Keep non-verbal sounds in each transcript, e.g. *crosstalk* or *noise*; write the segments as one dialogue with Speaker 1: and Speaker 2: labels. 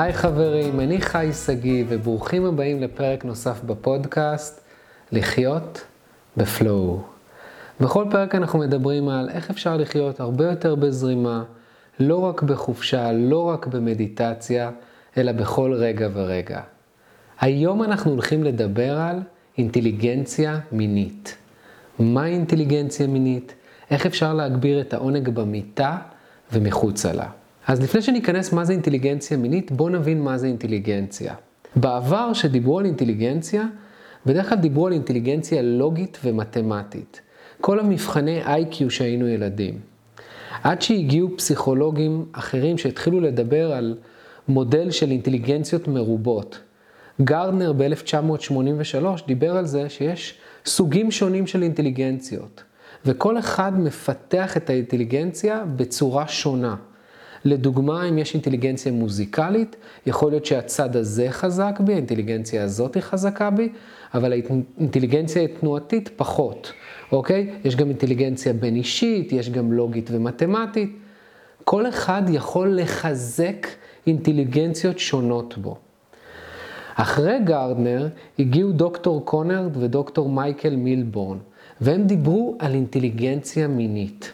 Speaker 1: היי חברים, אני חי שגיא וברוכים הבאים לפרק נוסף בפודקאסט לחיות בפלואו. בכל פרק אנחנו מדברים על איך אפשר לחיות הרבה יותר בזרימה, לא רק בחופשה, לא רק במדיטציה, אלא בכל רגע ורגע. היום אנחנו הולכים לדבר על אינטליגנציה מינית. מהי אינטליגנציה מינית? איך אפשר להגביר את העונג במיטה ומחוצה לה. אז לפני שניכנס מה זה אינטליגנציה מינית, בואו נבין מה זה אינטליגנציה. בעבר שדיברו על אינטליגנציה, בדרך כלל דיברו על אינטליגנציה לוגית ומתמטית. כל המבחני איי-קיו שהיינו ילדים. עד שהגיעו פסיכולוגים אחרים שהתחילו לדבר על מודל של אינטליגנציות מרובות. גרדנר ב-1983 דיבר על זה שיש סוגים שונים של אינטליגנציות, וכל אחד מפתח את האינטליגנציה בצורה שונה. לדוגמה, אם יש אינטליגנציה מוזיקלית, יכול להיות שהצד הזה חזק בי, האינטליגנציה הזאת היא חזקה בי, אבל האינטליגנציה התנועתית פחות, אוקיי? יש גם אינטליגנציה בין אישית, יש גם לוגית ומתמטית. כל אחד יכול לחזק אינטליגנציות שונות בו. אחרי גרדנר הגיעו דוקטור קונרד ודוקטור מייקל מילבורן, והם דיברו על אינטליגנציה מינית,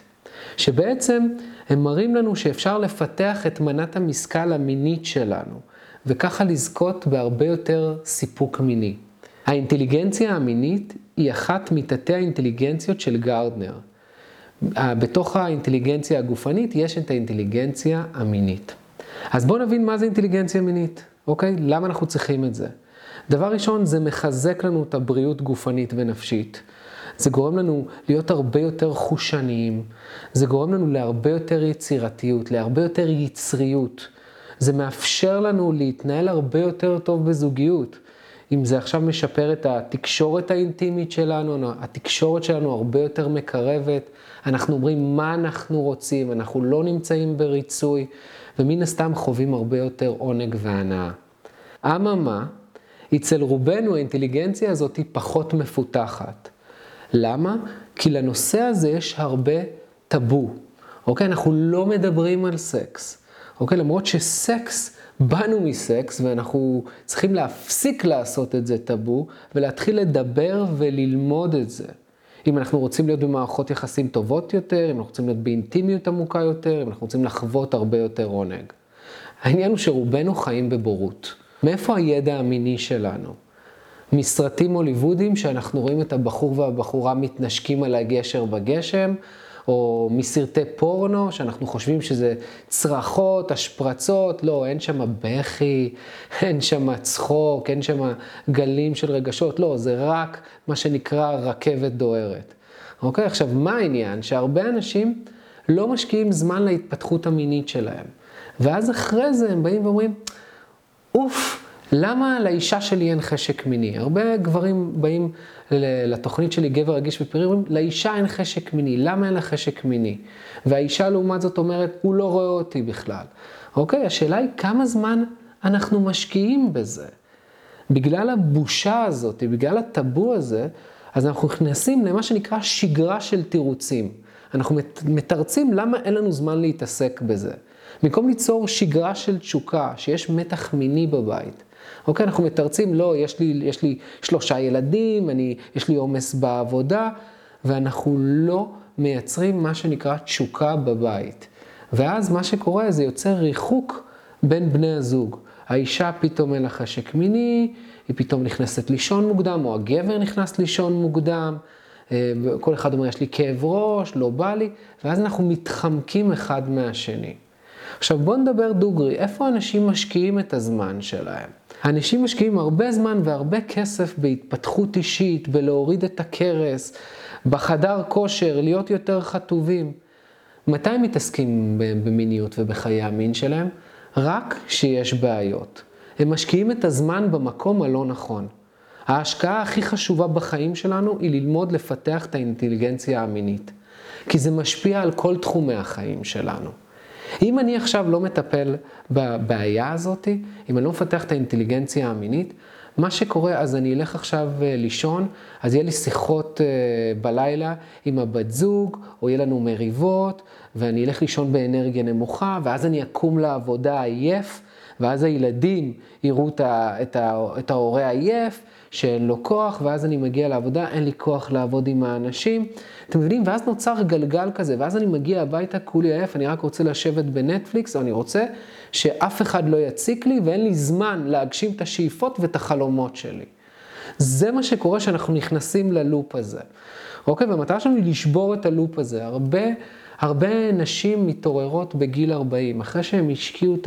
Speaker 1: שבעצם הם מראים לנו שאפשר לפתח את מנת המשכל המינית שלנו, וככה לזכות בהרבה יותר סיפוק מיני. האינטליגנציה המינית היא אחת מתתי האינטליגנציות של גרדנר. בתוך האינטליגנציה הגופנית יש את האינטליגנציה המינית. אז בואו נבין מה זה אינטליגנציה מינית, אוקיי? למה אנחנו צריכים את זה? דבר ראשון, זה מחזק לנו את הבריאות גופנית ונפשית. זה גורם לנו להיות הרבה יותר חושניים, זה גורם לנו להרבה יותר יצירתיות, להרבה יותר יצריות. זה מאפשר לנו להתנהל הרבה יותר טוב בזוגיות. אם זה עכשיו משפר את התקשורת האינטימית שלנו, התקשורת שלנו הרבה יותר מקרבת, אנחנו אומרים מה אנחנו רוצים, אנחנו לא נמצאים בריצוי, ומן הסתם חווים הרבה יותר עונג והנאה. אממה, אצל רובנו האינטליגנציה הזאת היא פחות מפותחת. למה? כי לנושא הזה יש הרבה טאבו. אוקיי? אנחנו לא מדברים על סקס. אוקיי? למרות שסקס, באנו מסקס ואנחנו צריכים להפסיק לעשות את זה טאבו ולהתחיל לדבר וללמוד את זה. אם אנחנו רוצים להיות במערכות יחסים טובות יותר, אם אנחנו רוצים להיות באינטימיות עמוקה יותר, אם אנחנו רוצים לחוות הרבה יותר עונג. העניין הוא שרובנו חיים בבורות. מאיפה הידע המיני שלנו? מסרטים הוליוודיים שאנחנו רואים את הבחור והבחורה מתנשקים על הגשר בגשם, או מסרטי פורנו, שאנחנו חושבים שזה צרחות, השפרצות, לא, אין שם בכי, *laughs* אין שם צחוק, אין שם גלים של רגשות, לא, זה רק מה שנקרא רכבת דוהרת. אוקיי? עכשיו, מה העניין? שהרבה אנשים לא משקיעים זמן להתפתחות המינית שלהם. ואז אחרי זה הם באים ואומרים, אוף, למה לאישה שלי אין חשק מיני? הרבה גברים באים לתוכנית שלי, גבר רגיש ופרי, אומרים, לאישה אין חשק מיני, למה אין לה חשק מיני? והאישה לעומת זאת אומרת, הוא לא רואה אותי בכלל. אוקיי, השאלה היא כמה זמן אנחנו משקיעים בזה. בגלל הבושה הזאת, בגלל הטאבו הזה, אז אנחנו נכנסים למה שנקרא שגרה של תירוצים. אנחנו מתרצים למה אין לנו זמן להתעסק בזה. במקום ליצור שגרה של תשוקה, שיש מתח מיני בבית, אוקיי, אנחנו מתרצים, לא, יש לי, יש לי שלושה ילדים, אני, יש לי עומס בעבודה, ואנחנו לא מייצרים מה שנקרא תשוקה בבית. ואז מה שקורה זה יוצר ריחוק בין בני הזוג. האישה פתאום אין לה חשק מיני, היא פתאום נכנסת לישון מוקדם, או הגבר נכנס לישון מוקדם, אה, כל אחד אומר, יש לי כאב ראש, לא בא לי, ואז אנחנו מתחמקים אחד מהשני. עכשיו בואו נדבר דוגרי, איפה אנשים משקיעים את הזמן שלהם? אנשים משקיעים הרבה זמן והרבה כסף בהתפתחות אישית, בלהוריד את הכרס, בחדר כושר, להיות יותר חטובים. מתי הם מתעסקים במיניות ובחיי המין שלהם? רק כשיש בעיות. הם משקיעים את הזמן במקום הלא נכון. ההשקעה הכי חשובה בחיים שלנו היא ללמוד לפתח את האינטליגנציה המינית. כי זה משפיע על כל תחומי החיים שלנו. אם אני עכשיו לא מטפל בבעיה הזאת, אם אני לא מפתח את האינטליגנציה המינית, מה שקורה, אז אני אלך עכשיו אה, לישון, אז יהיה לי שיחות אה, בלילה עם הבת זוג, או יהיה לנו מריבות, ואני אלך לישון באנרגיה נמוכה, ואז אני אקום לעבודה עייף, ואז הילדים יראו את, ההורה עייף, שאין לו כוח, ואז אני מגיע לעבודה, אין לי כוח לעבוד עם האנשים. אתם מבינים? ואז נוצר גלגל כזה, ואז אני מגיע הביתה כולי עייף, אני רק רוצה לשבת בנטפליקס, או אני רוצה שאף אחד לא יציק לי, ואין לי זמן להגשים את השאיפות ואת החלומות שלי. זה מה שקורה כשאנחנו נכנסים ללופ הזה. אוקיי? והמטרה שלנו היא לשבור את הלופ הזה. הרבה, הרבה נשים מתעוררות בגיל 40, אחרי שהן השקיעו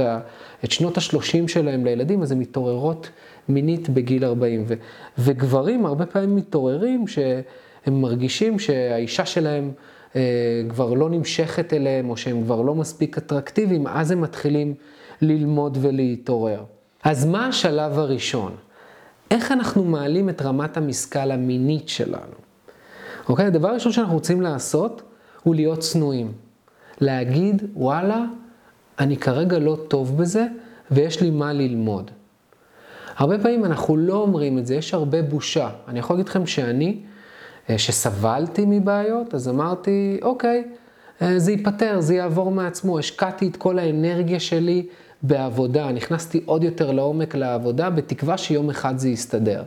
Speaker 1: את שנות ה-30 שלהם לילדים, אז הן מתעוררות מינית בגיל 40. ו, וגברים הרבה פעמים מתעוררים שהם מרגישים שהאישה שלהם אה, כבר לא נמשכת אליהם, או שהם כבר לא מספיק אטרקטיביים, אז הם מתחילים ללמוד ולהתעורר. אז מה השלב הראשון? איך אנחנו מעלים את רמת המשכל המינית שלנו? אוקיי? הדבר הראשון שאנחנו רוצים לעשות הוא להיות צנועים. להגיד, וואלה, אני כרגע לא טוב בזה ויש לי מה ללמוד. הרבה פעמים אנחנו לא אומרים את זה, יש הרבה בושה. אני יכול להגיד לכם שאני, אה, שסבלתי מבעיות, אז אמרתי, אוקיי, אה, זה ייפתר, זה יעבור מעצמו. השקעתי את כל האנרגיה שלי בעבודה, נכנסתי עוד יותר לעומק לעבודה, בתקווה שיום אחד זה יסתדר.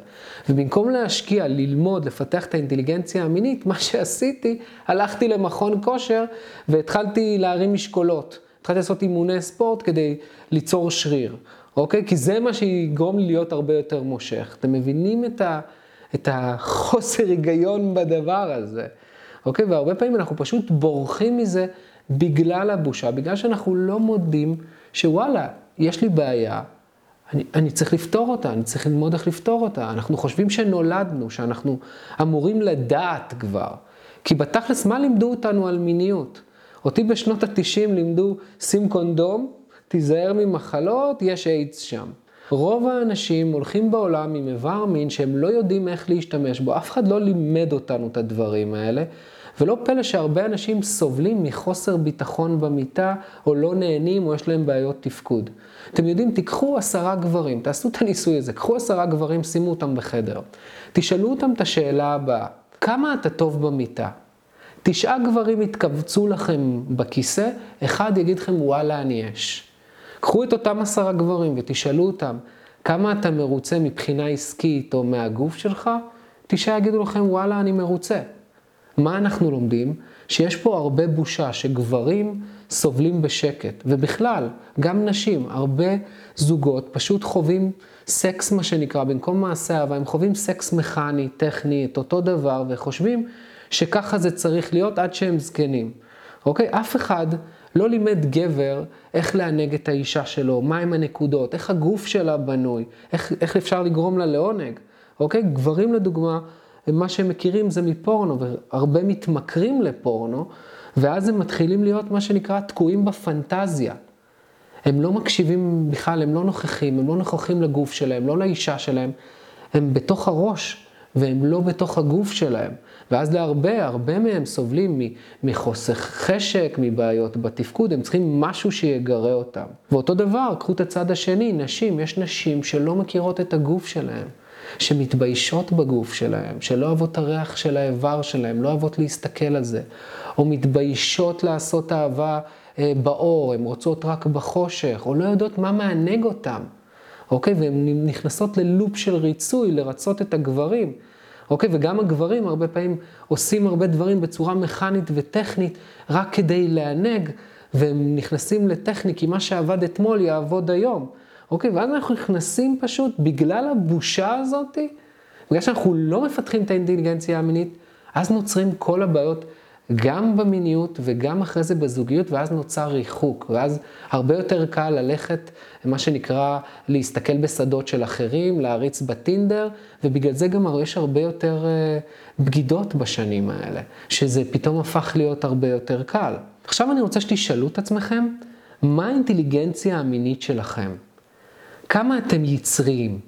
Speaker 1: ובמקום להשקיע, ללמוד, לפתח את האינטליגנציה המינית, מה שעשיתי, הלכתי למכון כושר והתחלתי להרים משקולות. התחלתי לעשות אימוני ספורט כדי ליצור שריר, אוקיי? כי זה מה שיגרום לי להיות הרבה יותר מושך. אתם מבינים את, ה, את החוסר היגיון בדבר הזה, אוקיי? והרבה פעמים אנחנו פשוט בורחים מזה בגלל הבושה, בגלל שאנחנו לא מודים שוואלה, יש לי בעיה, אני, אני צריך לפתור אותה, אני צריך ללמוד איך לפתור אותה. אנחנו חושבים שנולדנו, שאנחנו אמורים לדעת כבר. כי בתכלס, מה לימדו אותנו על מיניות? אותי בשנות ה-90 לימדו, שים קונדום, תיזהר ממחלות, יש איידס שם. רוב האנשים הולכים בעולם עם איבר מין שהם לא יודעים איך להשתמש בו, אף אחד לא לימד אותנו את הדברים האלה, ולא פלא שהרבה אנשים סובלים מחוסר ביטחון במיטה, או לא נהנים, או יש להם בעיות תפקוד. אתם יודעים, תיקחו עשרה גברים, תעשו את הניסוי הזה, קחו עשרה גברים, שימו אותם בחדר. תשאלו אותם את השאלה הבאה, כמה אתה טוב במיטה? תשעה גברים יתכווצו לכם בכיסא, אחד יגיד לכם וואלה אני אש. קחו את אותם עשרה גברים ותשאלו אותם, כמה אתה מרוצה מבחינה עסקית או מהגוף שלך? תשעה יגידו לכם וואלה אני מרוצה. מה אנחנו לומדים? שיש פה הרבה בושה, שגברים סובלים בשקט, ובכלל, גם נשים, הרבה זוגות פשוט חווים סקס, מה שנקרא, במקום מעשה אהבה, הם חווים סקס מכני, טכני, את אותו דבר, וחושבים שככה זה צריך להיות עד שהם זקנים. אוקיי? אף אחד לא לימד גבר איך לענג את האישה שלו, מהם הנקודות, איך הגוף שלה בנוי, איך, איך אפשר לגרום לה לעונג. אוקיי? גברים לדוגמה, מה שהם מכירים זה מפורנו, והרבה מתמכרים לפורנו, ואז הם מתחילים להיות מה שנקרא תקועים בפנטזיה. הם לא מקשיבים בכלל, הם לא נוכחים, הם לא נוכחים לגוף שלהם, לא לאישה שלהם, הם בתוך הראש, והם לא בתוך הגוף שלהם. ואז להרבה, הרבה מהם סובלים מחוסך חשק, מבעיות בתפקוד, הם צריכים משהו שיגרה אותם. ואותו דבר, קחו את הצד השני, נשים, יש נשים שלא מכירות את הגוף שלהם. שמתביישות בגוף שלהם, שלא אוהבות את הריח של האיבר שלהם, לא אוהבות להסתכל על זה, או מתביישות לעשות אהבה אה, באור, הן רוצות רק בחושך, או לא יודעות מה מענג אותם, אוקיי? והן נכנסות ללופ של ריצוי, לרצות את הגברים. אוקיי? וגם הגברים הרבה פעמים עושים הרבה דברים בצורה מכנית וטכנית רק כדי לענג, והם נכנסים לטכני, כי מה שעבד אתמול יעבוד היום. אוקיי? ואז אנחנו נכנסים פשוט, בגלל הבושה הזאת, בגלל שאנחנו לא מפתחים את האינטליגנציה המינית, אז נוצרים כל הבעיות, גם במיניות וגם אחרי זה בזוגיות, ואז נוצר ריחוק, ואז הרבה יותר קל ללכת, מה שנקרא, להסתכל בשדות של אחרים, להריץ בטינדר, ובגלל זה גם יש הרבה יותר uh, בגידות בשנים האלה, שזה פתאום הפך להיות הרבה יותר קל. עכשיו אני רוצה שתשאלו את עצמכם, מה האינטליגנציה המינית שלכם? כמה אתם יצריים,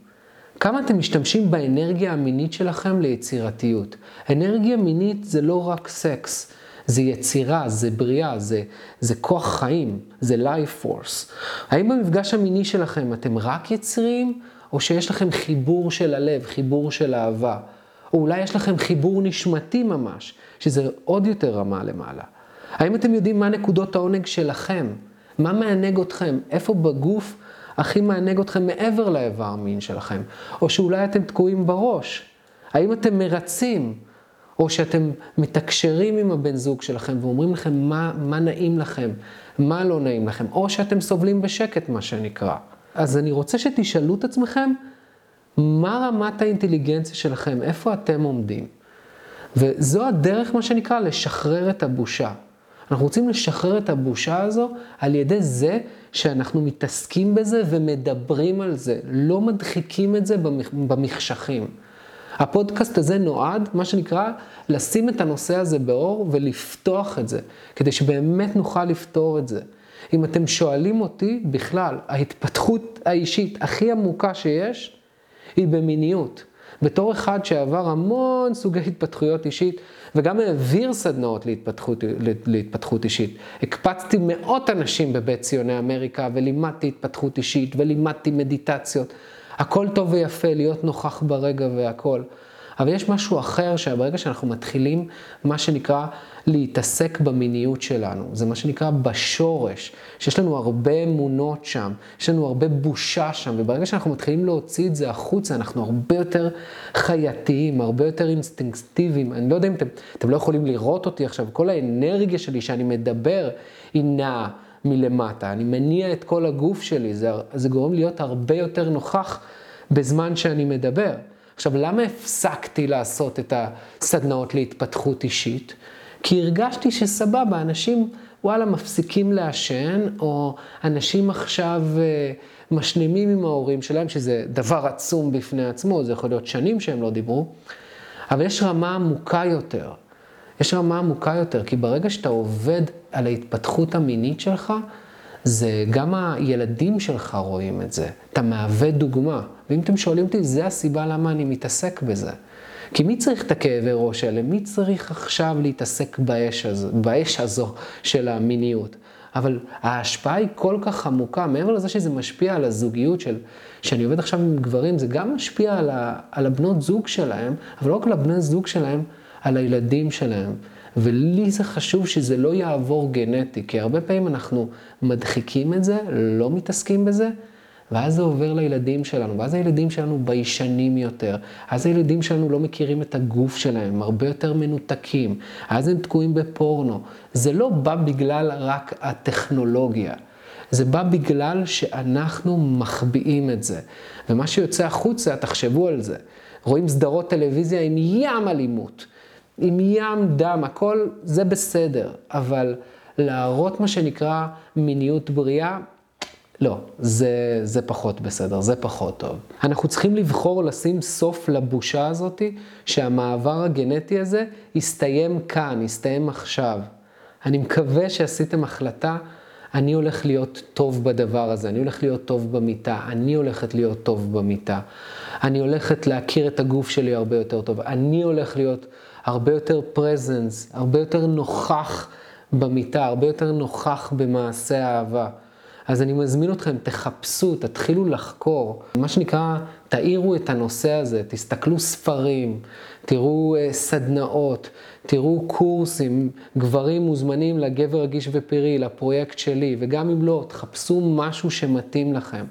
Speaker 1: כמה אתם משתמשים באנרגיה המינית שלכם ליצירתיות. אנרגיה מינית זה לא רק סקס, זה יצירה, זה בריאה, זה, זה כוח חיים, זה life force. האם במפגש המיני שלכם אתם רק יצריים, או שיש לכם חיבור של הלב, חיבור של אהבה? או אולי יש לכם חיבור נשמתי ממש, שזה עוד יותר רמה למעלה. האם אתם יודעים מה נקודות העונג שלכם? מה מענג אתכם? איפה בגוף הכי מענג אתכם מעבר לאיבר המין שלכם? או שאולי אתם תקועים בראש? האם אתם מרצים? או שאתם מתקשרים עם הבן זוג שלכם ואומרים לכם מה, מה נעים לכם, מה לא נעים לכם, או שאתם סובלים בשקט, מה שנקרא. אז אני רוצה שתשאלו את עצמכם, מה רמת האינטליגנציה שלכם, איפה אתם עומדים? וזו הדרך, מה שנקרא, לשחרר את הבושה. אנחנו רוצים לשחרר את הבושה הזו על ידי זה שאנחנו מתעסקים בזה ומדברים על זה, לא מדחיקים את זה במחשכים. הפודקאסט הזה נועד, מה שנקרא, לשים את הנושא הזה באור ולפתוח את זה, כדי שבאמת נוכל לפתור את זה. אם אתם שואלים אותי, בכלל, ההתפתחות האישית הכי עמוקה שיש, היא במיניות. בתור אחד שעבר המון סוגי התפתחויות אישית, וגם העביר סדנאות להתפתחות, להתפתחות אישית. הקפצתי מאות אנשים בבית ציוני אמריקה, ולימדתי התפתחות אישית, ולימדתי מדיטציות. הכל טוב ויפה, להיות נוכח ברגע והכל. אבל יש משהו אחר שברגע שאנחנו מתחילים, מה שנקרא, להתעסק במיניות שלנו, זה מה שנקרא בשורש, שיש לנו הרבה אמונות שם, יש לנו הרבה בושה שם, וברגע שאנחנו מתחילים להוציא את זה החוצה, אנחנו הרבה יותר חייתיים, הרבה יותר אינסטינקטיביים. אני לא יודע אם אתם, אתם לא יכולים לראות אותי עכשיו, כל האנרגיה שלי שאני מדבר היא נעה. מלמטה, אני מניע את כל הגוף שלי, זה, זה גורם להיות הרבה יותר נוכח בזמן שאני מדבר. עכשיו, למה הפסקתי לעשות את הסדנאות להתפתחות אישית? כי הרגשתי שסבבה, אנשים, וואלה, מפסיקים לעשן, או אנשים עכשיו אה, משלימים עם ההורים שלהם, שזה דבר עצום בפני עצמו, זה יכול להיות שנים שהם לא דיברו, אבל יש רמה עמוקה יותר. יש רמה עמוקה יותר, כי ברגע שאתה עובד על ההתפתחות המינית שלך, זה גם הילדים שלך רואים את זה. אתה מהווה דוגמה. ואם אתם שואלים אותי, זה הסיבה למה אני מתעסק בזה. כי מי צריך את הכאבי ראש האלה? מי צריך עכשיו להתעסק באש, הזו, באש הזו של המיניות? אבל ההשפעה היא כל כך עמוקה, מעבר לזה שזה משפיע על הזוגיות של, שאני עובד עכשיו עם גברים, זה גם משפיע על, ה, על הבנות זוג שלהם, אבל לא רק על הבני זוג שלהם, על הילדים שלהם. ולי זה חשוב שזה לא יעבור גנטי, כי הרבה פעמים אנחנו מדחיקים את זה, לא מתעסקים בזה, ואז זה עובר לילדים שלנו, ואז הילדים שלנו ביישנים יותר, אז הילדים שלנו לא מכירים את הגוף שלהם, הם הרבה יותר מנותקים, אז הם תקועים בפורנו. זה לא בא בגלל רק הטכנולוגיה. זה בא בגלל שאנחנו מחביאים את זה. ומה שיוצא החוצה, תחשבו על זה. רואים סדרות טלוויזיה עם ים אלימות. עם ים דם, הכל זה בסדר, אבל להראות מה שנקרא מיניות בריאה, לא, זה, זה פחות בסדר, זה פחות טוב. אנחנו צריכים לבחור לשים סוף לבושה הזאת, שהמעבר הגנטי הזה יסתיים כאן, יסתיים עכשיו. אני מקווה שעשיתם החלטה, אני הולך להיות טוב בדבר הזה, אני הולך להיות טוב במיטה, אני הולכת להיות טוב במיטה, אני הולכת להכיר את הגוף שלי הרבה יותר טוב, אני הולך להיות... הרבה יותר פרזנס, הרבה יותר נוכח במיטה, הרבה יותר נוכח במעשה האהבה. אז אני מזמין אתכם, תחפשו, תתחילו לחקור. מה שנקרא, תאירו את הנושא הזה, תסתכלו ספרים, תראו uh, סדנאות, תראו קורסים, גברים מוזמנים לגבר רגיש ופרי, לפרויקט שלי, וגם אם לא, תחפשו משהו שמתאים לכם.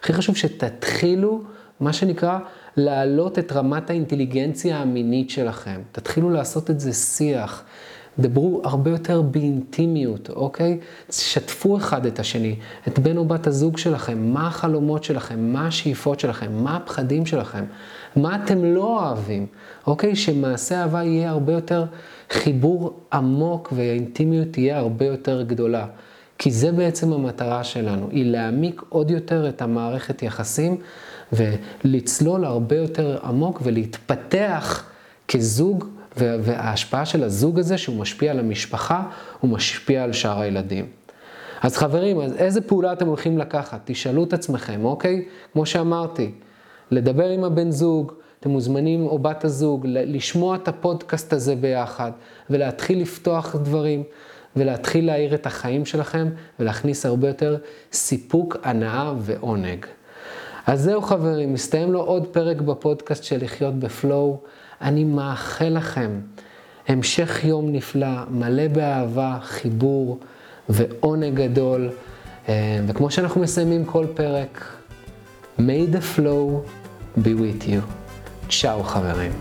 Speaker 1: הכי חשוב שתתחילו, מה שנקרא, להעלות את רמת האינטליגנציה המינית שלכם. תתחילו לעשות את זה שיח. דברו הרבה יותר באינטימיות, אוקיי? שתפו אחד את השני, את בן או בת הזוג שלכם, מה החלומות שלכם, מה השאיפות שלכם, מה הפחדים שלכם, מה אתם לא אוהבים, אוקיי? שמעשה אהבה יהיה הרבה יותר חיבור עמוק והאינטימיות תהיה הרבה יותר גדולה. כי זה בעצם המטרה שלנו, היא להעמיק עוד יותר את המערכת יחסים ולצלול הרבה יותר עמוק ולהתפתח כזוג, וההשפעה של הזוג הזה, שהוא משפיע על המשפחה, הוא משפיע על שאר הילדים. אז חברים, אז איזה פעולה אתם הולכים לקחת? תשאלו את עצמכם, אוקיי? כמו שאמרתי, לדבר עם הבן זוג, אתם מוזמנים, או בת הזוג, לשמוע את הפודקאסט הזה ביחד, ולהתחיל לפתוח דברים, ולהתחיל להאיר את החיים שלכם, ולהכניס הרבה יותר סיפוק, הנאה ועונג. אז זהו חברים, מסתיים לו עוד פרק בפודקאסט של לחיות בפלואו. אני מאחל לכם המשך יום נפלא, מלא באהבה, חיבור ועונג גדול. אה, וכמו שאנחנו מסיימים כל פרק, may the flow be with you. צ'או חברים.